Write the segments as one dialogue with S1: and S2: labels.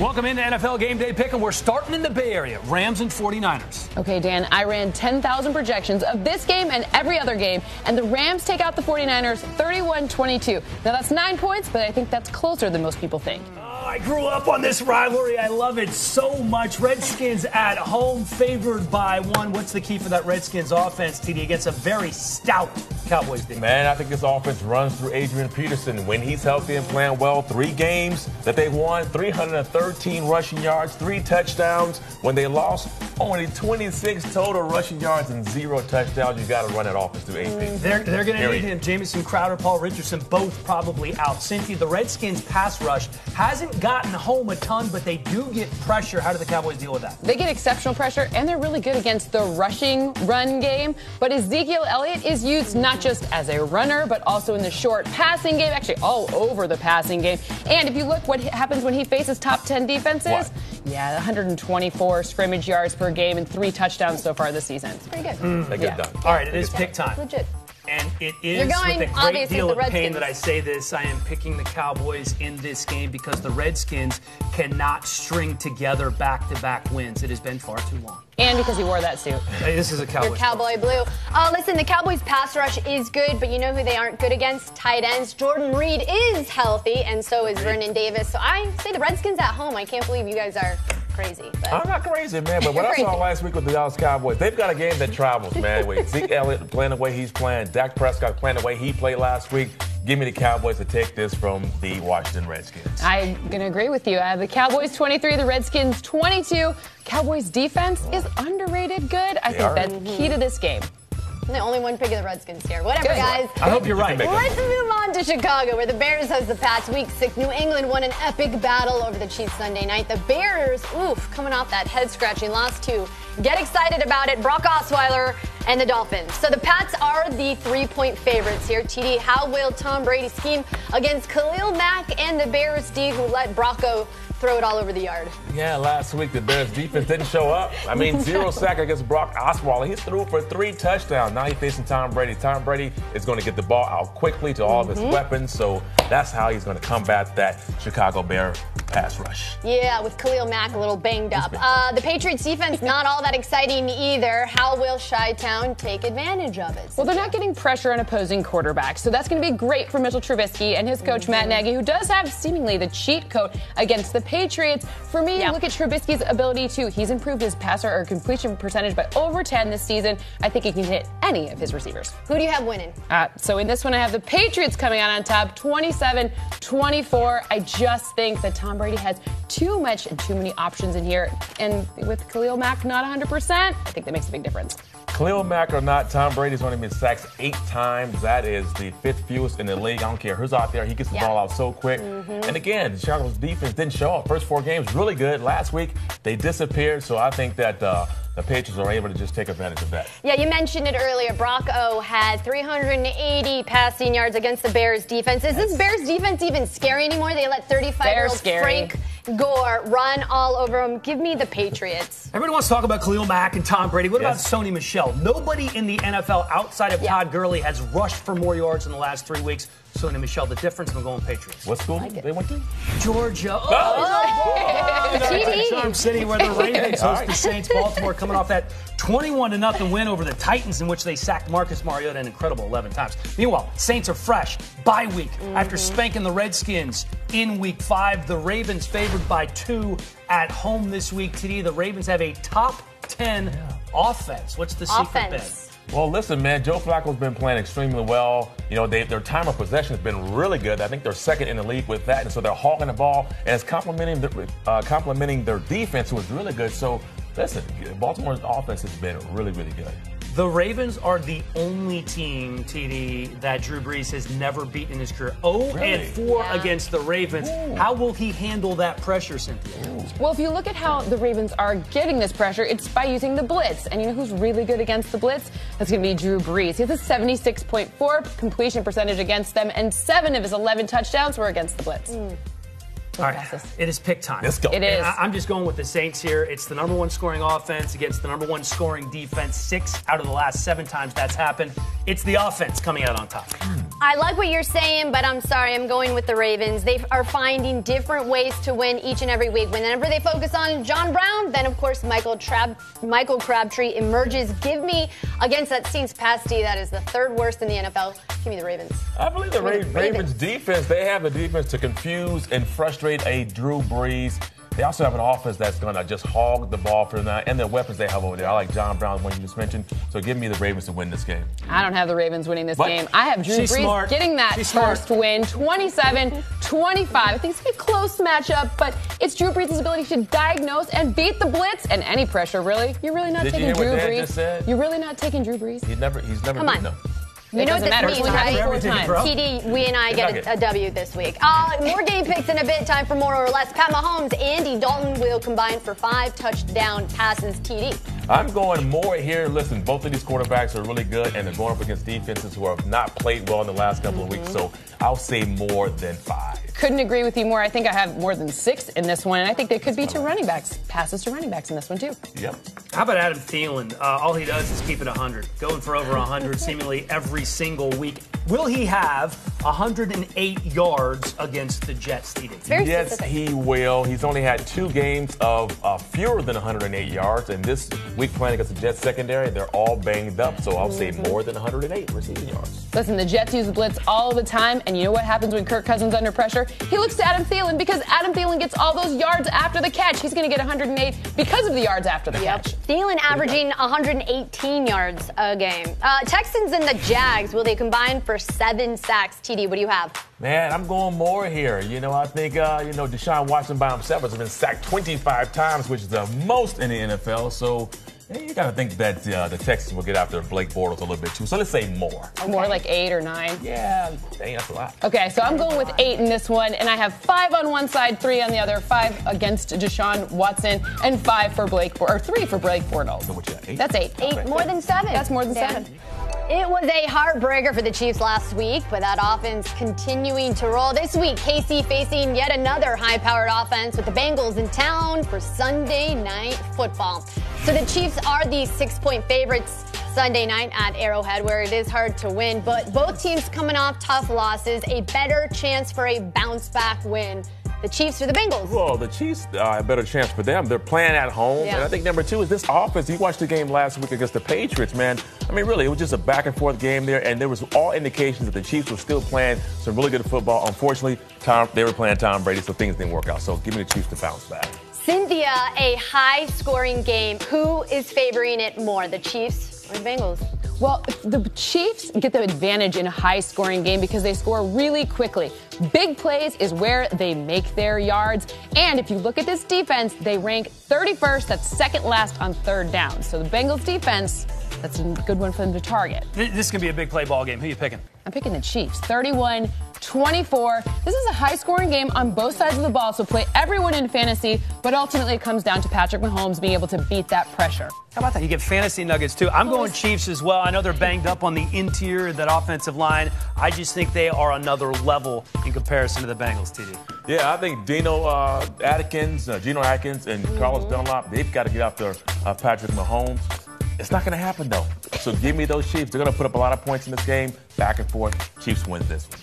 S1: Welcome into NFL Game Day Pick, and we're starting in the Bay Area. Rams and 49ers.
S2: Okay, Dan, I ran 10,000 projections of this game and every other game, and the Rams take out the 49ers 31 22. Now, that's nine points, but I think that's closer than most people think.
S1: I grew up on this rivalry. I love it so much. Redskins at home, favored by one. What's the key for that Redskins offense, TD, against a very stout Cowboys team?
S3: Man, I think this offense runs through Adrian Peterson. When he's healthy and playing well, three games that they won, 313 rushing yards, three touchdowns. When they lost, only 26 total rushing yards and zero touchdowns. You got to run that offense through AP. Mm-hmm.
S1: They're, they're going to need him. Jamison Crowder, Paul Richardson, both probably out. Cynthia, the Redskins pass rush hasn't gotten home a ton, but they do get pressure. How do the Cowboys deal with that?
S2: They get exceptional pressure, and they're really good against the rushing run game. But Ezekiel Elliott is used not just as a runner, but also in the short passing game, actually all over the passing game. And if you look what happens when he faces top 10 defenses,
S3: what?
S2: yeah, 124 scrimmage yards per game and three touchdowns so far this season. It's pretty good.
S3: Mm, they get
S2: yeah.
S3: done.
S1: All right, it is pick time.
S2: Legit.
S1: It is
S4: You're going,
S1: with a great
S4: obviously,
S1: deal of pain that I say this. I am picking the Cowboys in this game because the Redskins cannot string together back-to-back wins. It has been far too long.
S2: And because he wore that suit.
S1: Hey, this is a Cowboys.
S4: Your cowboy blue. Uh, listen, the Cowboys pass rush is good, but you know who they aren't good against? Tight ends. Jordan Reed is healthy, and so is Vernon Davis. So I say the Redskins at home. I can't believe you guys are crazy. But
S3: I'm not crazy, man, but what I saw last week with the Dallas Cowboys, they've got a game that travels, man. With Zeke Elliott playing the way he's playing, Dak Prescott playing the way he played last week. Give me the Cowboys to take this from the Washington Redskins.
S2: I'm going to agree with you. I have the Cowboys 23, the Redskins 22. Cowboys defense is oh. underrated good. I
S3: They
S2: think
S3: are.
S2: that's key to this game.
S4: I'm the only one picking the Redskins here. Whatever,
S2: Good.
S4: guys.
S1: I hope you're right.
S3: make.
S4: Let's move on to Chicago, where the Bears host the Pats week six. New England won an epic battle over the Chiefs Sunday night. The Bears, oof, coming off that head scratching loss to get excited about it. Brock Osweiler and the Dolphins. So the Pats are the three point favorites here. TD, how will Tom Brady scheme against Khalil Mack and the Bears D, who let Brocco throw it all over the yard?
S3: Yeah, last week the Bears defense didn't show up. I mean, zero sack against Brock Osweiler. He threw for three touchdowns. Now he's facing Tom Brady. Tom Brady is going to get the ball out quickly to all of his weapons, so that's how he's going to combat that Chicago Bear pass rush.
S4: Yeah, with Khalil Mack a little banged up. Uh, the Patriots defense not all that exciting either. How will Chi-Town take advantage of it?
S2: Well, they're not getting pressure on opposing quarterbacks, so that's going to be great for Mitchell Trubisky and his coach Matt Nagy, who does have seemingly the cheat code against the Patriots. For me,
S4: Yeah.
S2: look at Trubisky's ability to. He's improved his passer or completion percentage by over 10 this season. I think he can hit any of his receivers.
S4: Who do you have winning?
S2: Uh, so in this one, I have the Patriots coming out on top, 27-24. I just think that Tom Brady has too much and too many options in here, and with Khalil Mack not 100%, I think that makes a big difference.
S3: Khalil Mack or not, Tom Brady's only been sacked eight times. That is the fifth fewest in the league. I don't care who's out there. He gets the
S4: Yeah.
S3: ball out so quick. And again, Chicago's defense didn't show up. First four games, really good. Last week, they disappeared. So I think that uh, the Patriots are able to just take advantage of that.
S4: Yeah, you mentioned it earlier. Brock O had 380 passing yards against the Bears defense. Is this Bears defense even scary anymore? They let 35 year old. Frank Gore run all over them. Give me the Patriots.
S1: Everybody wants to talk about Khalil Mack and Tom Brady. What
S3: Yes.
S1: about Sony Michel? Nobody in the NFL outside of
S4: Yeah.
S1: Todd Gurley has rushed for more yards in the last three weeks. Sony Michel, the difference, I'm going Patriots.
S3: What school they went to?
S1: Georgia. Oh, oh!
S4: TD.
S1: Charm City, where the Ravens
S3: All
S1: host
S3: right.
S1: the Saints. Baltimore coming off that 21 to nothing win over the Titans, in which they sacked Marcus Mariota an incredible 11 times. Meanwhile, Saints are fresh, bye week after spanking the Redskins in Week Five. The Ravens favored by two at home this week. Today, the Ravens have a top 10 offense. What's the secret, Ben?
S3: Well, listen, man, Joe Flacco's been playing extremely well. You know, they, their time of possession has been really good. I think they're second in the league with that, and so they're hogging the ball, and it's complementing, the, uh, complementing their defense, who is really good. So, listen, Baltimore's offense has been really, really good.
S1: The Ravens are the only team, TD, that Drew Brees has never beaten in his career. 0
S3: Really?
S1: and 4
S4: Yeah.
S1: against the Ravens. How will he handle that pressure, Cynthia?
S2: Well, if you look at how the Ravens are getting this pressure, it's by using the blitz. And you know who's really good against the blitz? That's going to be Drew Brees. He has a 76.4 completion percentage against them, and seven of his 11 touchdowns were against the blitz. Hmm.
S1: All right,
S2: passes.
S1: it is pick time.
S3: Let's go.
S2: It is.
S1: I- I'm just going with the Saints here. It's the number one scoring offense against the number one scoring defense. Six out of the last seven times that's happened. It's the offense coming out on top. Hmm.
S4: I like what you're saying, but I'm sorry, I'm going with the Ravens. They are finding different ways to win each and every week. Whenever they focus on John Brown, then of course Michael, Trab- Michael Crabtree emerges. Give me against that Saints pass D that is the third worst in the NFL. Give me the Ravens.
S3: I believe the Ra-
S4: Ravens.
S3: Ravens defense, they have a defense to confuse and frustrate a Drew Brees. They also have an offense that's going to just hog the ball for the night, and the weapons they have over there. I like John Brown, the one you just mentioned. So give me the Ravens to win this game.
S2: I don't have the Ravens winning this
S3: What?
S2: game. I have Drew Brees
S1: smart.
S2: getting that
S1: She's smart.
S2: first win, 27 25. I think it's going to be a close matchup, but it's Drew Brees' ability to diagnose and beat the blitz and any pressure, really. You're really not
S3: Did you
S2: taking
S3: hear
S2: Drew
S3: Dan
S2: Brees.
S3: just said?
S2: You're really not taking Drew Brees.
S3: He's never, he's never
S4: Come on.
S3: them.
S4: You
S2: It
S4: know what this
S2: matter.
S4: means,
S2: It's only happened
S4: right?
S2: four
S1: Everything,
S2: times.
S1: bro.
S4: TD, we and I get a, a W this week. Uh, more game picks in a bit. Time for more or less. Pat Mahomes, and Andy Dalton will combine for five touchdown passes. TD.
S3: I'm going more here. Listen, both of these quarterbacks are really good, and they're going up against defenses who have not played well in the last couple of weeks. So I'll say more than five.
S2: Couldn't agree with you more. I think I have more than six in this one, and I think there could be two running backs, passes to running backs in this one, too.
S3: Yep.
S1: How about Adam Thielen? Uh, all he does is keep it 100, going for over 100 seemingly every single week. Will he have 108 yards against the Jets, TD?
S4: Very
S3: yes,
S4: specific.
S3: he will. He's only had two games of uh, fewer than 108 yards, and this week playing against the Jets secondary, they're all banged up. So I'll say
S4: Mm-hmm.
S3: more than 108 receiving yards.
S2: Listen, the Jets use the blitz all the time, and you know what happens when Kirk Cousins under pressure? He looks to Adam Thielen because Adam Thielen gets all those yards after the catch. He's going to get 108 because of the yards after the catch.
S4: Thielen averaging 118 yards a game. Uh, Texans and the Jags, will they combine for seven sacks? TD, what do you have?
S3: Man, I'm going more here. You know, I think uh, you know Deshaun Watson by himself has been sacked 25 times, which is the most in the NFL. So yeah, you got to think that uh, the Texans will get after Blake Bortles a little bit too. So let's say more.
S2: More like eight or nine.
S3: Yeah, dang, that's a lot.
S2: Okay, so I'm going with eight in this one, and I have five on one side, three on the other, five against Deshaun Watson, and five for Blake, Bor- or three for Blake Bortles.
S3: So what you got, eight?
S2: That's eight.
S4: Eight, more than seven.
S2: That's more than
S4: Dan.
S2: seven.
S4: It was a heartbreaker for the Chiefs last week, but that offense continuing to roll. This week, KC facing yet another high powered offense with the Bengals in town for Sunday night football. So the Chiefs are the six point favorites Sunday night at Arrowhead, where it is hard to win, but both teams coming off tough losses, a better chance for a bounce back win. The Chiefs or the Bengals?
S3: Well, the Chiefs uh, a better chance for them. They're playing at home,
S4: Yeah.
S3: and I think number two is this offense. You watched the game last week against the Patriots, man. I mean, really, it was just a back and forth game there, and there was all indications that the Chiefs were still playing some really good football. Unfortunately, Tom they were playing Tom Brady, so things didn't work out. So give me the Chiefs to bounce back.
S4: Cynthia, a high scoring game. Who is favoring it more, the Chiefs or the Bengals?
S2: Well, the Chiefs get the advantage in a high scoring game because they score really quickly. Big plays is where they make their yards. And if you look at this defense, they rank 31st, that's second last on third down. So the Bengals defense, that's a good one for them to target.
S1: This is going to be a big play ball game. Who you picking?
S2: I'm picking the Chiefs. 31 24. This is a high scoring game on both sides of the ball, so play everyone in fantasy, but ultimately it comes down to Patrick Mahomes being able to beat that pressure.
S1: How about that? You get fantasy nuggets too. I'm going Chiefs as well. I know they're banged up on the interior of that offensive line. I just think they are another level in comparison to the Bengals, TD.
S3: Yeah, I think Dino uh, Atkins, uh, Geno Atkins, and Carlos Dunlap, they've got to get after uh, Patrick Mahomes. It's not going to happen though. So give me those Chiefs. They're going to put up a lot of points in this game. Back and forth. Chiefs win this one.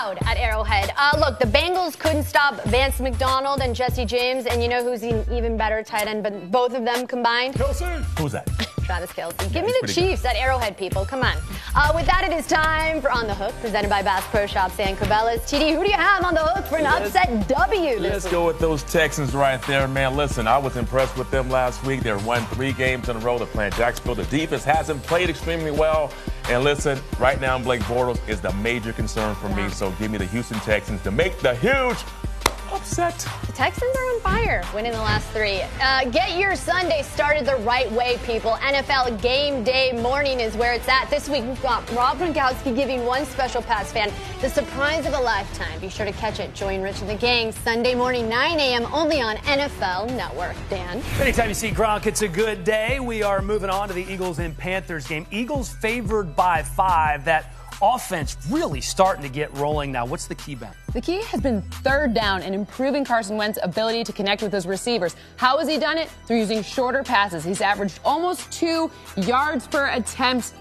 S4: It gets loud at Arrowhead. Uh, look, the Bengals couldn't stop Vance McDonald and Jesse James, and you know who's an even better tight end, but both of them combined?
S3: Who's that?
S4: Travis Kelce. Give me the
S3: pretty
S4: Chiefs at Arrowhead, people. Come on. Uh, with that, it is time for On the Hook, presented by Bass Pro Shops and Cabela's. TD, who do you have on the hook for an upset W this
S3: Let's
S4: week?
S3: go with those Texans right there, man. Listen, I was impressed with them last week. They won three games in a row. They're playing Jacksonville. The defense hasn't played extremely well. And listen, right now, Blake Bortles is the major concern for me. So give me the Houston Texans to make the huge upset.
S4: The Texans are on fire, winning the last three. Uh, get your Sunday started the right way, people. NFL game day morning is where it's at. This week, we've got Rob Gronkowski giving one special pass fan the surprise of a lifetime. Be sure to catch it. Join Rich and the gang Sunday morning, 9 a.m. only on NFL Network. Dan?
S1: Anytime you see Gronk, it's a good day. We are moving on to the Eagles and Panthers game. Eagles favored by five. That offense really starting to get rolling now. What's the key bet?
S2: The key has been third down and improving Carson Wentz's ability to connect with his receivers. How has he done it? Through using shorter passes. He's averaged almost two yards per attempt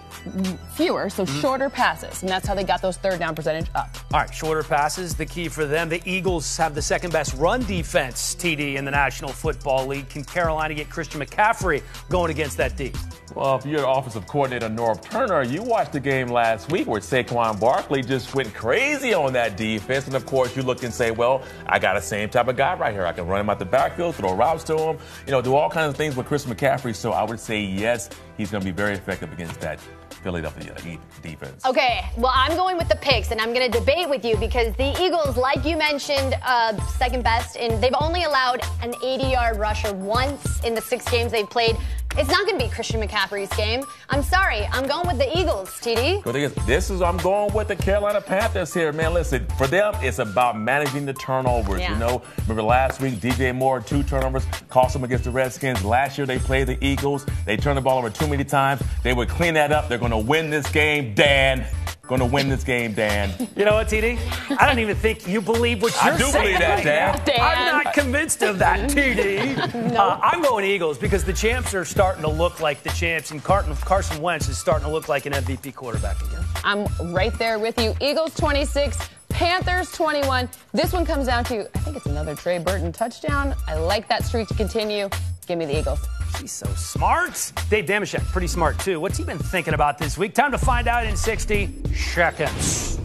S2: fewer, so mm-hmm. shorter passes. And that's how they got those third down percentage up.
S1: All right, shorter passes, the key for them. The Eagles have the second best run defense, TD, in the National Football League. Can Carolina get Christian McCaffrey going against that D?
S3: Well, if you're offensive coordinator Norv Turner, you watched the game last week where Saquon Barkley just went crazy on that defense. And of course, you look and say, well, I got the same type of guy right here. I can run him out the backfield, throw routes to him, you know, do all kinds of things with Chris McCaffrey. So I would say, yes, he's going to be very effective against that Philadelphia defense.
S4: Okay, well, I'm going with the picks, and I'm going to debate with you because the Eagles, like you mentioned, uh, second best, and they've only allowed an 80 yard rusher once in the six games they've played. It's not going to be Christian McCaffrey's game. I'm sorry. I'm going with the Eagles, TD.
S3: this is I'm going with the Carolina Panthers here, man. Listen, for them, it's about managing the turnovers. Yeah. You know, remember last week, DJ Moore, two turnovers, cost them against the Redskins. Last year, they played the Eagles. They turned the ball over too many times. They would clean that up. They're going to win this game, Dan. Going to win this game, Dan.
S1: You know what, TD? I don't even think you believe what you're
S3: saying. I do
S1: saying
S3: believe that, Dan.
S2: Dan.
S1: I'm not convinced of that, TD. no. uh, I'm going Eagles because the champs are starting to look like the champs, and Carson Wentz is starting to look like an MVP quarterback again.
S2: I'm right there with you. Eagles 26. Panthers 21. This one comes down to, I think it's another Trey Burton touchdown. I like that streak to continue. Give me the Eagles.
S1: He's so smart. Dave Dameshek, pretty smart too. What's he been thinking about this week? Time to find out in 60 seconds.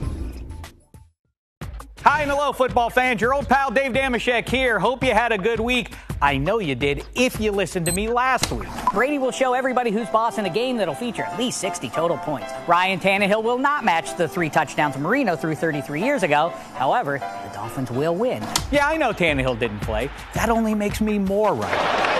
S5: Hi and hello, football fans. Your old pal Dave Dameshek here. Hope you had a good week. I know you did if you listened to me last week.
S6: Brady will show everybody who's boss in a game that'll feature at least 60 total points. Ryan Tannehill will not match the three touchdowns Marino threw 33 years ago. However, the Dolphins will win.
S5: Yeah, I know Tannehill didn't play. That only makes me more right.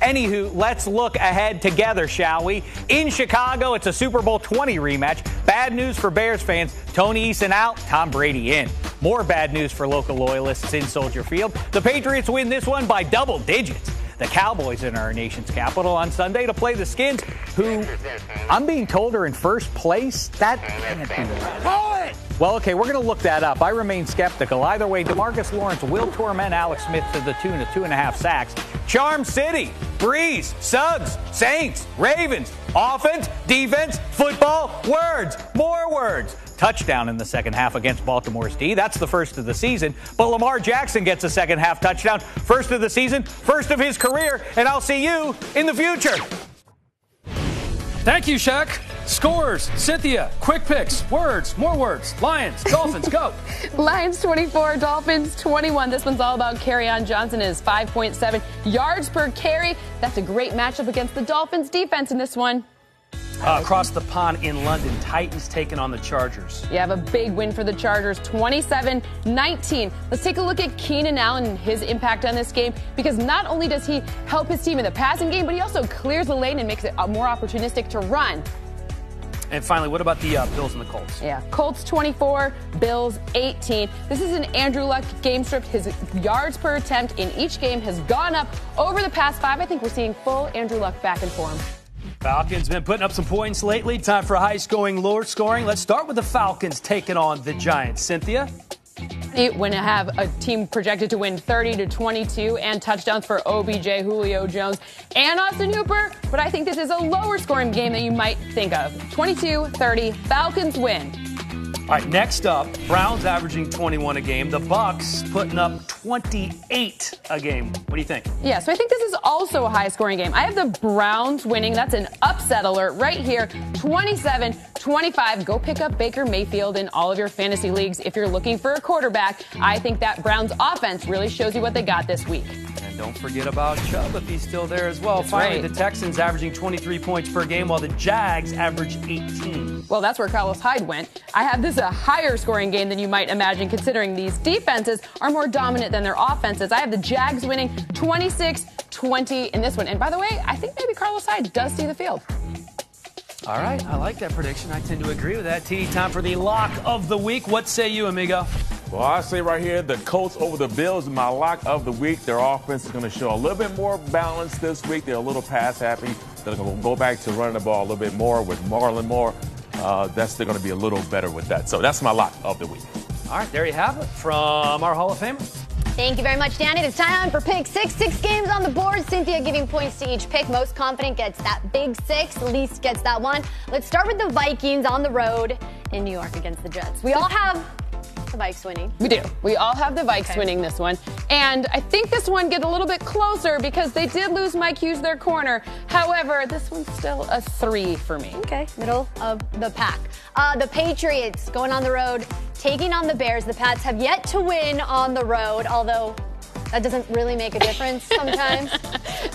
S5: Anywho, let's look ahead together, shall we? In Chicago, it's a Super Bowl 20 rematch. Bad news for Bears fans Tony Eason out, Tom Brady in. More bad news for local loyalists in Soldier Field. The Patriots win this one by double digits. The Cowboys in our nation's capital on Sunday to play the Skins, who I'm being told are in first place. That can't be right. Well, okay, we're going to look that up. I remain skeptical. Either way, Demarcus Lawrence will torment Alex Smith to the tune of two and a half sacks. Charm City, Brees, Suggs, Saints, Ravens, offense, defense, football, words, more words. Touchdown in the second half against Baltimore's D. That's the first of the season. But Lamar Jackson gets a second half touchdown. First of the season, first of his career, and I'll see you in the future.
S1: Thank you, Shaq. Scores, Cynthia, quick picks, words, more words. Lions, Dolphins, go.
S2: Lions 24, Dolphins 21. This one's all about Kerryon Johnson is 5.7 yards per carry. That's a great matchup against the Dolphins defense in this one.
S1: Uh, across the pond in London, Titans taking on the Chargers.
S2: You have a big win for the Chargers, 27 19. Let's take a look at Keenan Allen and his impact on this game because not only does he help his team in the passing game, but he also clears the lane and makes it more opportunistic to run.
S1: And finally, what about the uh, Bills and the Colts?
S2: Yeah, Colts 24, Bills 18. This is an Andrew Luck game script. His yards per attempt in each game has gone up over the past five. I think we're seeing full Andrew Luck back in form.
S1: Falcons been putting up some points lately. Time for high scoring, lower scoring. Let's start with the Falcons taking on the Giants. Cynthia?
S2: When you have a team projected to win 30 to 22 and touchdowns for OBJ, Julio Jones, and Austin Hooper, but I think this is a lower scoring game that you might think of. 22 30, Falcons win.
S1: All right, next up, Browns averaging 21 a game. The Bucs putting up 28 a game. What do you think?
S2: Yeah, so I think this is also a high scoring game. I have the Browns winning. That's an upset alert right here. 27 25. Go pick up Baker Mayfield in all of your fantasy leagues if you're looking for a quarterback. I think that Browns offense really shows you what they got this week.
S1: Don't forget about Chubb if he's still there as well. That's Finally, right. the Texans averaging 23 points per game while the Jags average 18.
S2: Well, that's where Carlos Hyde went. I have this a higher scoring game than you might imagine considering these defenses are more dominant than their offenses. I have the Jags winning 26 20 in this one. And by the way, I think maybe Carlos Hyde does see the field.
S1: All right, I like that prediction. I tend to agree with that. TD, time for the lock of the week. What say you, amigo?
S3: Well, I say right here, the Colts over the Bills is my lock of the week. Their offense is going to show a little bit more balance this week. They're a little pass happy. They're going to go back to running the ball a little bit more with Marlon Moore. Uh, that's they're going to be a little better with that. So that's my lock of the week.
S1: All right, there you have it from our Hall of Famer.
S4: Thank you very much, Danny. It's time for pick six. Six games on the board. Cynthia giving points to each pick. Most confident gets that big six. Least gets that one. Let's start with the Vikings on the road in New York against the Jets. We all have the Vikes winning.
S2: We do. We all have the Vikes
S4: Okay.
S2: winning this one. And I think this one get a little bit closer because they did lose Mike Hughes their corner. However, this one's still a three for me.
S4: Okay, middle of the pack. Uh, the Patriots going on the road, taking on the Bears. The Pats have yet to win on the road, although that doesn't really make a difference sometimes.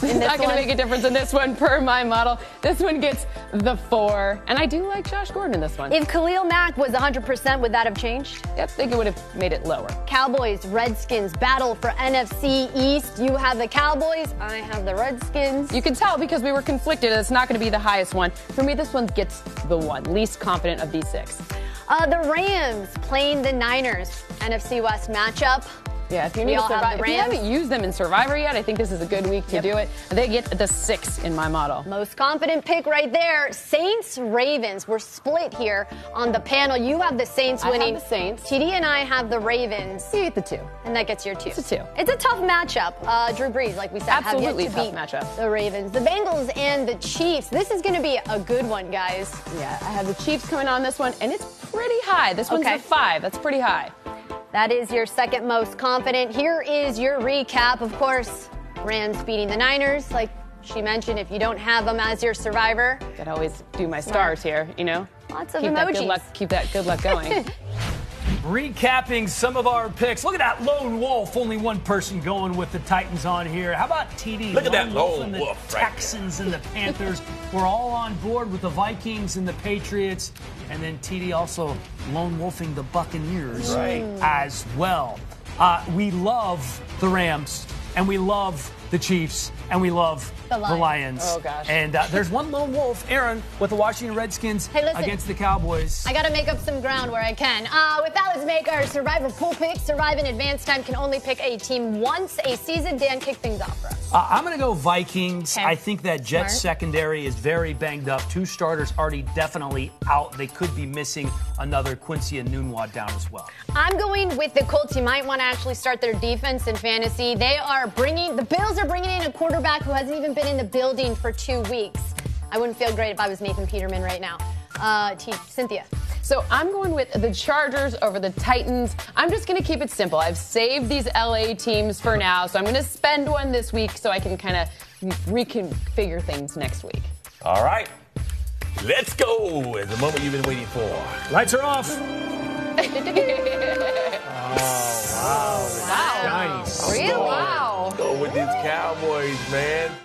S2: It's
S4: in this
S2: not going to make a difference in this one per my model. This one gets the four. And I do like Josh Gordon in this one.
S4: If Khalil Mack was 100%, would that have changed?
S2: Yep, I think it would have made it lower.
S4: Cowboys, Redskins, battle for NFC East. You have the Cowboys, I have the Redskins.
S2: You can tell because we were conflicted. It's not going to be the highest one. For me, this one gets the one. Least confident of these six.
S4: Uh, the Rams playing the Niners, NFC West matchup.
S2: Yeah, if you need survive, if you haven't used them in Survivor yet, I think this is a good week to
S4: Yep.
S2: do it. They get the six in my model.
S4: Most confident pick right there. Saints, Ravens. We're split here on the panel. You have the Saints
S2: I have
S4: winning.
S2: the Saints.
S4: TD and I have the Ravens.
S2: You get the two.
S4: And that gets your two.
S2: It's a two.
S4: It's a tough matchup. Uh, Drew Brees, like we said,
S2: Absolutely
S4: have yet to
S2: tough
S4: beat
S2: matchup.
S4: the Ravens. The Bengals and the Chiefs. This is going to be a good one, guys.
S2: Yeah, I have the Chiefs coming on this one, and it's pretty high. This one's
S4: Okay.
S2: a five. That's pretty high.
S4: That is your second most confident. Here is your recap. Of course, Rams beating the Niners. Like she mentioned, if you don't have them as your survivor,
S2: Could always do my stars here, you know.
S4: Lots of
S2: keep That good
S4: emojis.
S2: luck, keep that good luck going.
S1: Recapping some of our picks. Look at that lone wolf. Only one person going with the Titans on here. How about TD?
S3: Look at that
S1: wolf
S3: lone
S1: and the
S3: wolf right there.
S1: Texans and the Panthers. We're all on board with the Vikings and the Patriots. And then TD also lone wolfing the Buccaneers
S3: Right.
S1: as well. Uh, we love the Rams and we love the Chiefs and we love
S4: The Lions.
S1: Lions.
S2: Oh, gosh.
S1: And uh, there's one lone wolf, Erin, with the Washington Redskins
S4: Hey, listen.
S1: against the Cowboys.
S4: I got to make up some ground where I can. Uh, with that, let's make our survivor pool pick. Survive in advance time can only pick a team once a season. Dan, kick things off for us.
S1: Uh, I'm going to go Vikings.
S4: Okay.
S1: I think that Jets
S4: Smart.
S1: secondary is very banged up. Two starters already definitely out. They could be missing another Quincy Enunwa down as well.
S4: I'm going with the Colts. You might want to actually start their defense in fantasy. They are bringing, the Bills are bringing in a quarterback who hasn't even been in the building for two weeks. I wouldn't feel great if I was Nathan Peterman right now. Uh, T- Cynthia.
S2: So I'm going with the Chargers over the Titans. I'm just going to keep it simple. I've saved these LA teams for now, so I'm going to spend one this week so I can kind of reconfigure things next week.
S3: All right. Let's go. It's the moment you've been waiting for.
S1: Lights are off.
S2: Oh, wow. Wow.
S1: Nice.
S4: Really?
S2: Wow
S3: with these Cowboys, man.